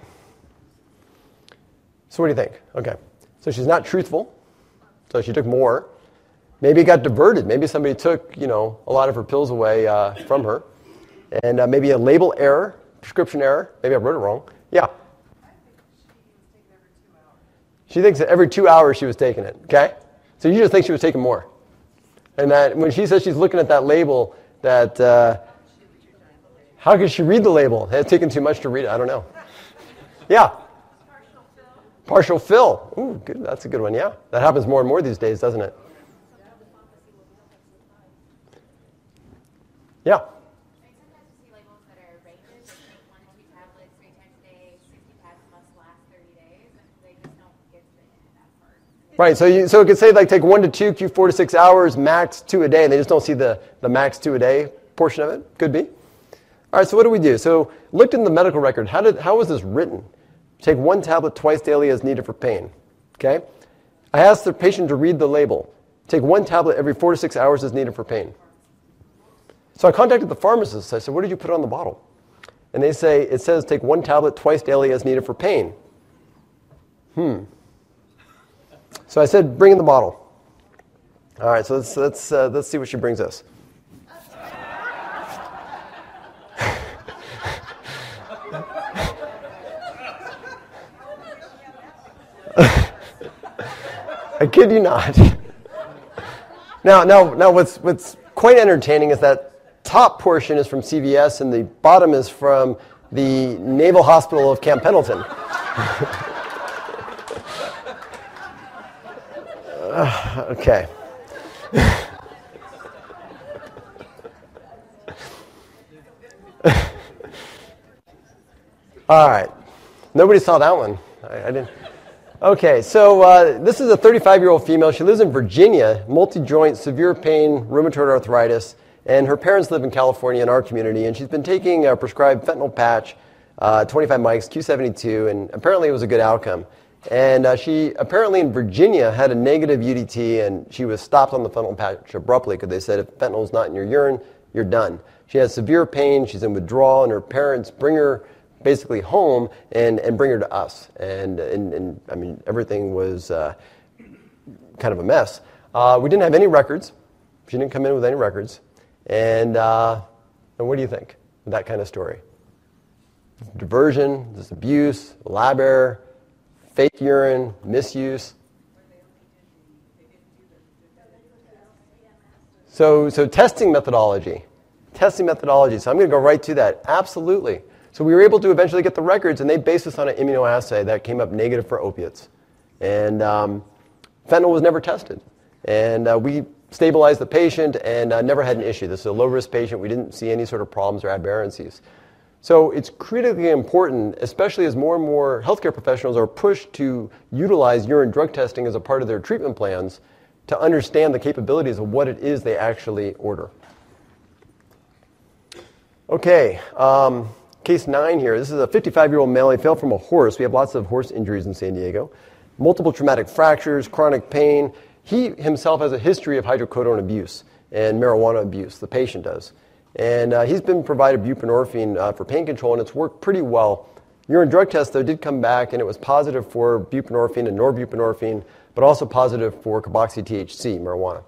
So, what do you think? Okay. So, she's not truthful. So, she took more. Maybe it got diverted. Maybe somebody took, you know, a lot of her pills away uh, from her. And uh, maybe a label error, prescription error. Maybe I wrote it wrong. Yeah. She thinks that every two hours she was taking it. Okay? So you just think she was taking more. And that when she says she's looking at that label, that uh, how could she read the label? It's taken too much to read it. I don't know. Yeah. Partial fill. Ooh, good. That's a good one. Yeah. That happens more and more these days, doesn't it? Yeah. Right, so you, so it could say like take one to two, Q four to six hours, max two a day, and they just don't see the, the max two a day portion of it. Could be. All right, so what do we do? So looked in the medical record. How did how was this written? Take one tablet twice daily as needed for pain. Okay. I asked the patient to read the label. Take one tablet every four to six hours as needed for pain. So I contacted the pharmacist. I said, "What did you put on the bottle?" And they say it says take one tablet twice daily as needed for pain. Hmm. So I said, bring in the bottle. All right, so let's, let's, uh, let's see what she brings us. I kid you not. now, now, now what's, what's quite entertaining is that top portion is from CVS and the bottom is from the Naval Hospital of Camp Pendleton. Okay. All right. Nobody saw that one. I, I didn't. Okay, so uh, this is a 35 year old female. She lives in Virginia, multi joint, severe pain, rheumatoid arthritis, and her parents live in California in our community. And she's been taking a prescribed fentanyl patch, uh, 25 mics, Q72, and apparently it was a good outcome. And uh, she apparently in Virginia had a negative UDT, and she was stopped on the fentanyl patch abruptly because they said if fentanyl is not in your urine, you're done. She has severe pain, she's in withdrawal, and her parents bring her basically home and, and bring her to us. And, and, and I mean, everything was uh, kind of a mess. Uh, we didn't have any records. She didn't come in with any records. And, uh, and what do you think of that kind of story? Diversion, this abuse, lab error, fake urine, misuse. So, so testing methodology. Testing methodology. So I'm going to go right to that. Absolutely. So we were able to eventually get the records, and they based this on an immunoassay that came up negative for opiates. And um, fentanyl was never tested. And uh, we stabilized the patient and uh, never had an issue. This is a low risk patient. We didn't see any sort of problems or aberrancies. So it's critically important, especially as more and more healthcare professionals are pushed to utilize urine drug testing as a part of their treatment plans to understand the capabilities of what it is they actually order. Okay, um, case nine here. This is a 55 year old male. He fell from a horse. We have lots of horse injuries in San Diego. Multiple traumatic fractures, chronic pain. He himself has a history of hydrocodone abuse and marijuana abuse. The patient does. And uh, he's been provided buprenorphine uh, for pain control, and it's worked pretty well. Urine drug test, though, did come back, and it was positive for buprenorphine and norbuprenorphine, but also positive for carboxy THC, marijuana.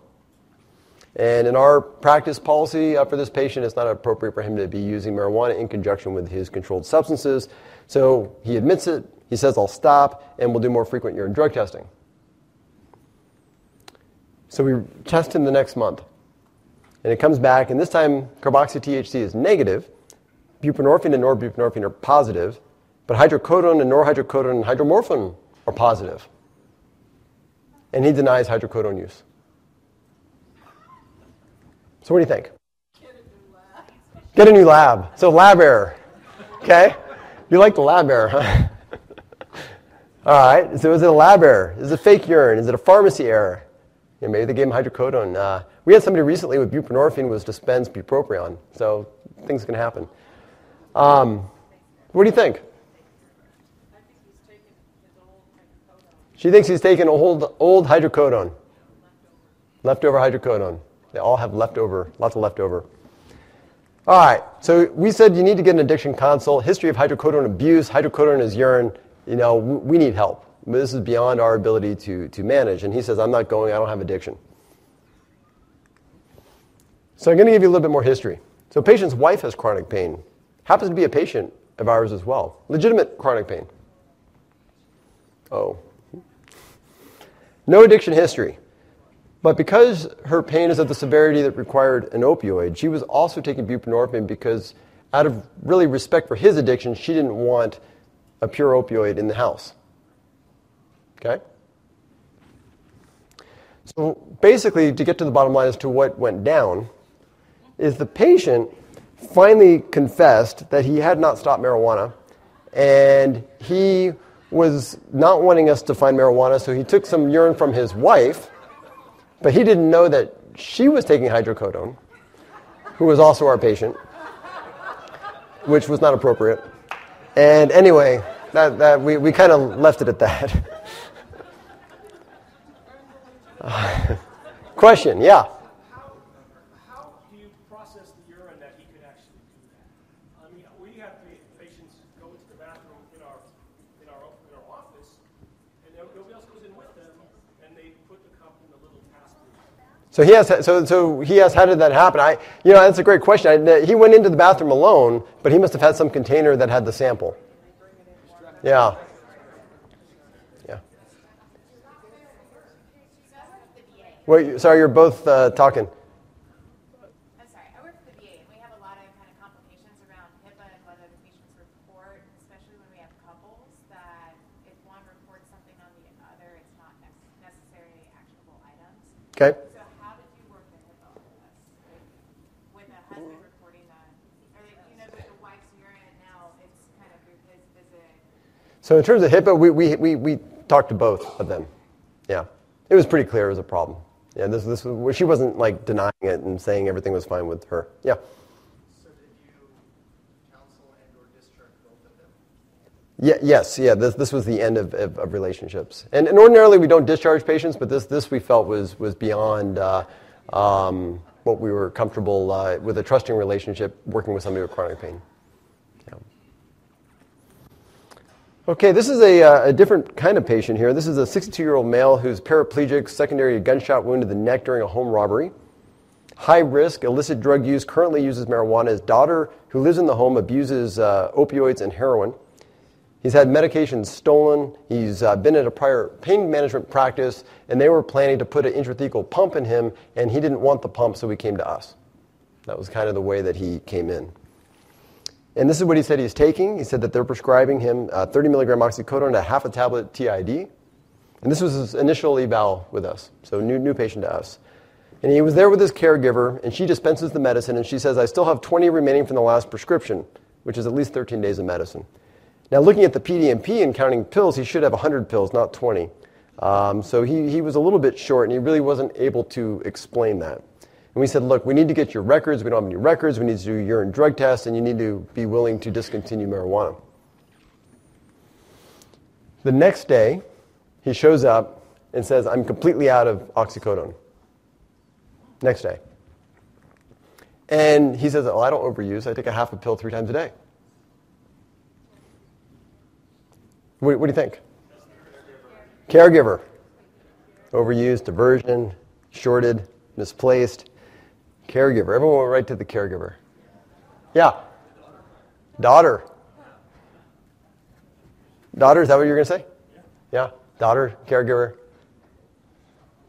And in our practice policy uh, for this patient, it's not appropriate for him to be using marijuana in conjunction with his controlled substances. So he admits it, he says, I'll stop, and we'll do more frequent urine drug testing. So we test him the next month and it comes back, and this time carboxy THC is negative. Buprenorphine and norbuprenorphine are positive, but hydrocodone and norhydrocodone and hydromorphone are positive. And he denies hydrocodone use. So what do you think? Get a new lab. Get a new lab. So lab error. Okay? You like the lab error, huh? All right. So is it a lab error? Is it fake urine? Is it a pharmacy error? Know, maybe they gave him hydrocodone. Uh, we had somebody recently with buprenorphine was dispensed bupropion, so things can happen. Um, what do you think? She thinks he's taken old, old hydrocodone. Leftover hydrocodone. They all have leftover, lots of leftover. All right, so we said you need to get an addiction consult, history of hydrocodone abuse, hydrocodone is urine. You know, we need help. This is beyond our ability to, to manage. And he says, I'm not going, I don't have addiction. So I'm going to give you a little bit more history. So, a patient's wife has chronic pain, happens to be a patient of ours as well. Legitimate chronic pain. Oh. No addiction history. But because her pain is of the severity that required an opioid, she was also taking buprenorphine because, out of really respect for his addiction, she didn't want a pure opioid in the house. Okay? So basically, to get to the bottom line as to what went down, is the patient finally confessed that he had not stopped marijuana and he was not wanting us to find marijuana, so he took some urine from his wife, but he didn't know that she was taking hydrocodone, who was also our patient, which was not appropriate. And anyway, that, that we, we kind of left it at that. question, yeah. So he has, so, so he has, how did that happen? I, you know, that's a great question. I, he went into the bathroom alone, but he must have had some container that had the sample. Yeah. Yeah. Wait, sorry, you're both uh, talking. I'm sorry, I work for the VA we have a lot of kind of complications around HIPAA and whether the patients report, especially when we have couples, that if one reports something on the other, it's not necessarily actionable items. Okay. So in terms of HIPAA, we, we, we, we talked to both of them. Yeah. It was pretty clear it was a problem. Yeah, this, this was, she wasn't like denying it and saying everything was fine with her. Yeah. So did you counsel and or discharge both of them? Yeah, yes, yeah. This, this was the end of, of, of relationships. And, and, ordinarily we don't discharge patients, but this, this we felt was, was beyond uh, um, what we were comfortable uh, with a trusting relationship working with somebody with chronic pain. Okay, this is a, uh, a, different kind of patient here. This is a 62 year old male who's paraplegic, secondary gunshot wound to the neck during a home robbery. High risk, illicit drug use, currently uses marijuana. His daughter, who lives in the home, abuses uh, opioids and heroin. He's had medications stolen. He's uh, been at a prior pain management practice, and they were planning to put an intrathecal pump in him, and he didn't want the pump, so he came to us. That was kind of the way that he came in. And this is what he said he's taking. He said that they're prescribing him uh, 30 milligram oxycodone a half a tablet TID. And this was his initial eval with us, so new, new patient to us. And he was there with his caregiver, and she dispenses the medicine, and she says, I still have 20 remaining from the last prescription, which is at least 13 days of medicine. Now, looking at the PDMP and counting pills, he should have 100 pills, not 20. Um, so he, he was a little bit short, and he really wasn't able to explain that. And we said, look, we need to get your records. We don't have any records. We need to do urine drug tests, and you need to be willing to discontinue marijuana. The next day, he shows up and says, I'm completely out of oxycodone. Next day. And he says, Oh, I don't overuse. I take a half a pill three times a day. What, what do you think? Caregiver. Overused, diversion, shorted, misplaced. Caregiver. Everyone went right to the caregiver. Yeah. Daughter. Daughter, is that what you're going to say? Yeah. Daughter, caregiver.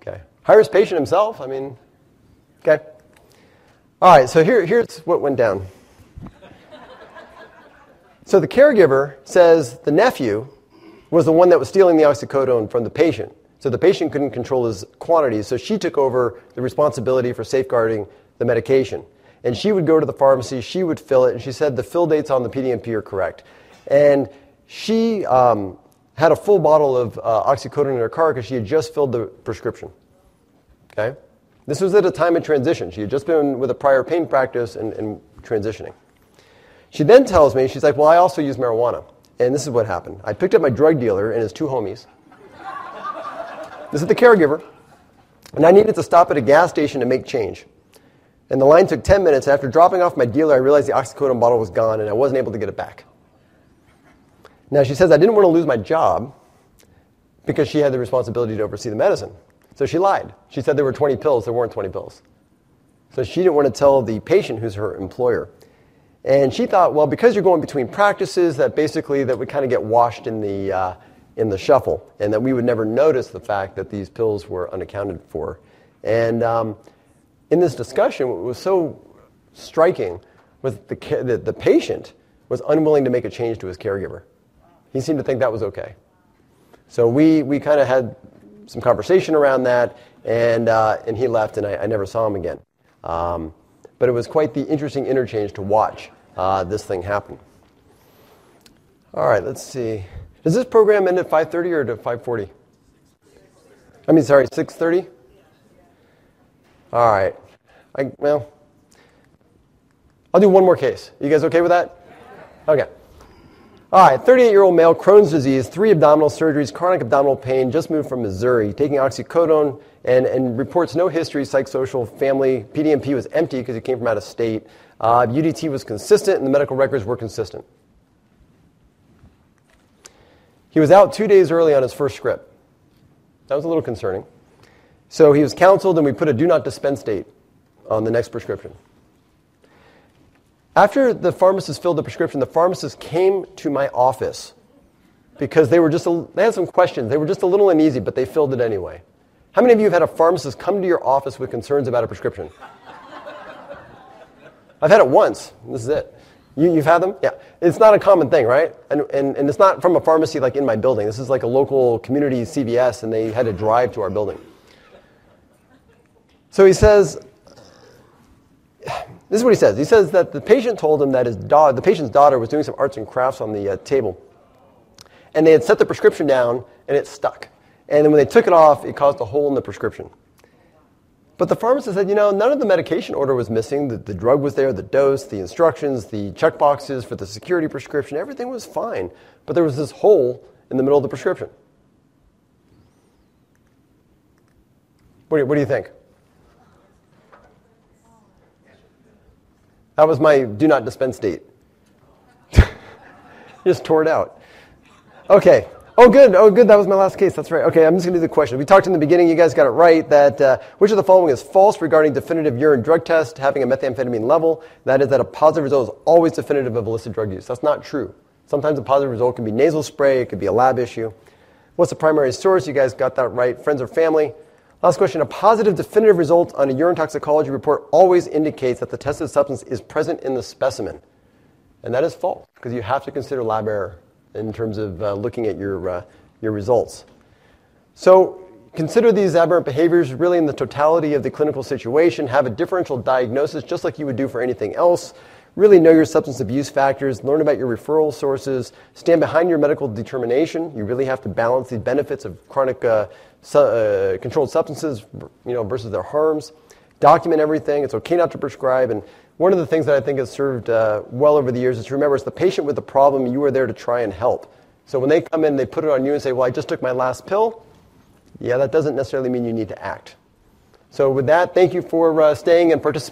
Okay. Hires patient himself. I mean, okay. All right, so here, here's what went down. So the caregiver says the nephew was the one that was stealing the oxycodone from the patient. So the patient couldn't control his quantities, so she took over the responsibility for safeguarding the medication. And she would go to the pharmacy, she would fill it, and she said the fill dates on the PDMP are correct. And she um, had a full bottle of uh, oxycodone in her car because she had just filled the prescription. Okay? This was at a time of transition. She had just been with a prior pain practice and, and transitioning. She then tells me, she's like, Well, I also use marijuana. And this is what happened. I picked up my drug dealer and his two homies. this is the caregiver. And I needed to stop at a gas station to make change. And the line took 10 minutes. After dropping off my dealer, I realized the oxycodone bottle was gone and I wasn't able to get it back. Now, she says I didn't want to lose my job because she had the responsibility to oversee the medicine. So she lied. She said there were 20 pills. There weren't 20 pills. So she didn't want to tell the patient who's her employer. And she thought, well, because you're going between practices, that basically that would kind of get washed in the, uh, in the shuffle, and that we would never notice the fact that these pills were unaccounted for. And um, in this discussion, what was so striking was the, the, the patient was unwilling to make a change to his caregiver. He seemed to think that was okay. So we, we kind of had some conversation around that, and, uh, and he left, and I, I never saw him again. Um, but it was quite the interesting interchange to watch uh, this thing happen. All right, let's see. Does this program end at 5:30 or at 5:40? I mean, sorry, 6:30. All right. I, well, I'll do one more case. You guys okay with that? Okay. All right, 38 year old male, Crohn's disease, three abdominal surgeries, chronic abdominal pain, just moved from Missouri, taking oxycodone and, and reports no history, psychosocial, family. PDMP was empty because he came from out of state. Uh, UDT was consistent, and the medical records were consistent. He was out two days early on his first script. That was a little concerning. So he was counseled, and we put a do not dispense date on the next prescription. After the pharmacist filled the prescription, the pharmacist came to my office because they were just a, they had some questions. They were just a little uneasy, but they filled it anyway. How many of you have had a pharmacist come to your office with concerns about a prescription? I've had it once. This is it. You, have had them? Yeah. It's not a common thing, right? And, and, and it's not from a pharmacy like in my building. This is like a local community CVS, and they had to drive to our building. So he says, this is what he says. He says that the patient told him that his daughter, the patient's daughter was doing some arts and crafts on the uh, table. And they had set the prescription down, and it stuck. And then when they took it off, it caused a hole in the prescription. But the pharmacist said, you know, none of the medication order was missing. The, the drug was there, the dose, the instructions, the check boxes for the security prescription, everything was fine. But there was this hole in the middle of the prescription. What do you, what do you think? That was my do not dispense date. just tore it out. Okay, Oh, good. Oh, good. That was my last case. That's right. Okay, I'm just going to do the question. We talked in the beginning. You guys got it right. That uh, which of the following is false regarding definitive urine drug test having a methamphetamine level? That is that a positive result is always definitive of illicit drug use. That's not true. Sometimes a positive result can be nasal spray. It could be a lab issue. What's the primary source? You guys got that right. Friends or family. Last question. A positive definitive result on a urine toxicology report always indicates that the tested substance is present in the specimen. And that is false because you have to consider lab error in terms of uh, looking at your, uh, your results. So consider these aberrant behaviors really in the totality of the clinical situation, have a differential diagnosis just like you would do for anything else. Really know your substance abuse factors, learn about your referral sources, stand behind your medical determination. You really have to balance the benefits of chronic uh, su- uh, controlled substances you know, versus their harms. Document everything. It's okay not to prescribe and one of the things that I think has served uh, well over the years is to remember it's the patient with the problem, you are there to try and help. So when they come in, they put it on you and say, Well, I just took my last pill. Yeah, that doesn't necessarily mean you need to act. So, with that, thank you for uh, staying and participating.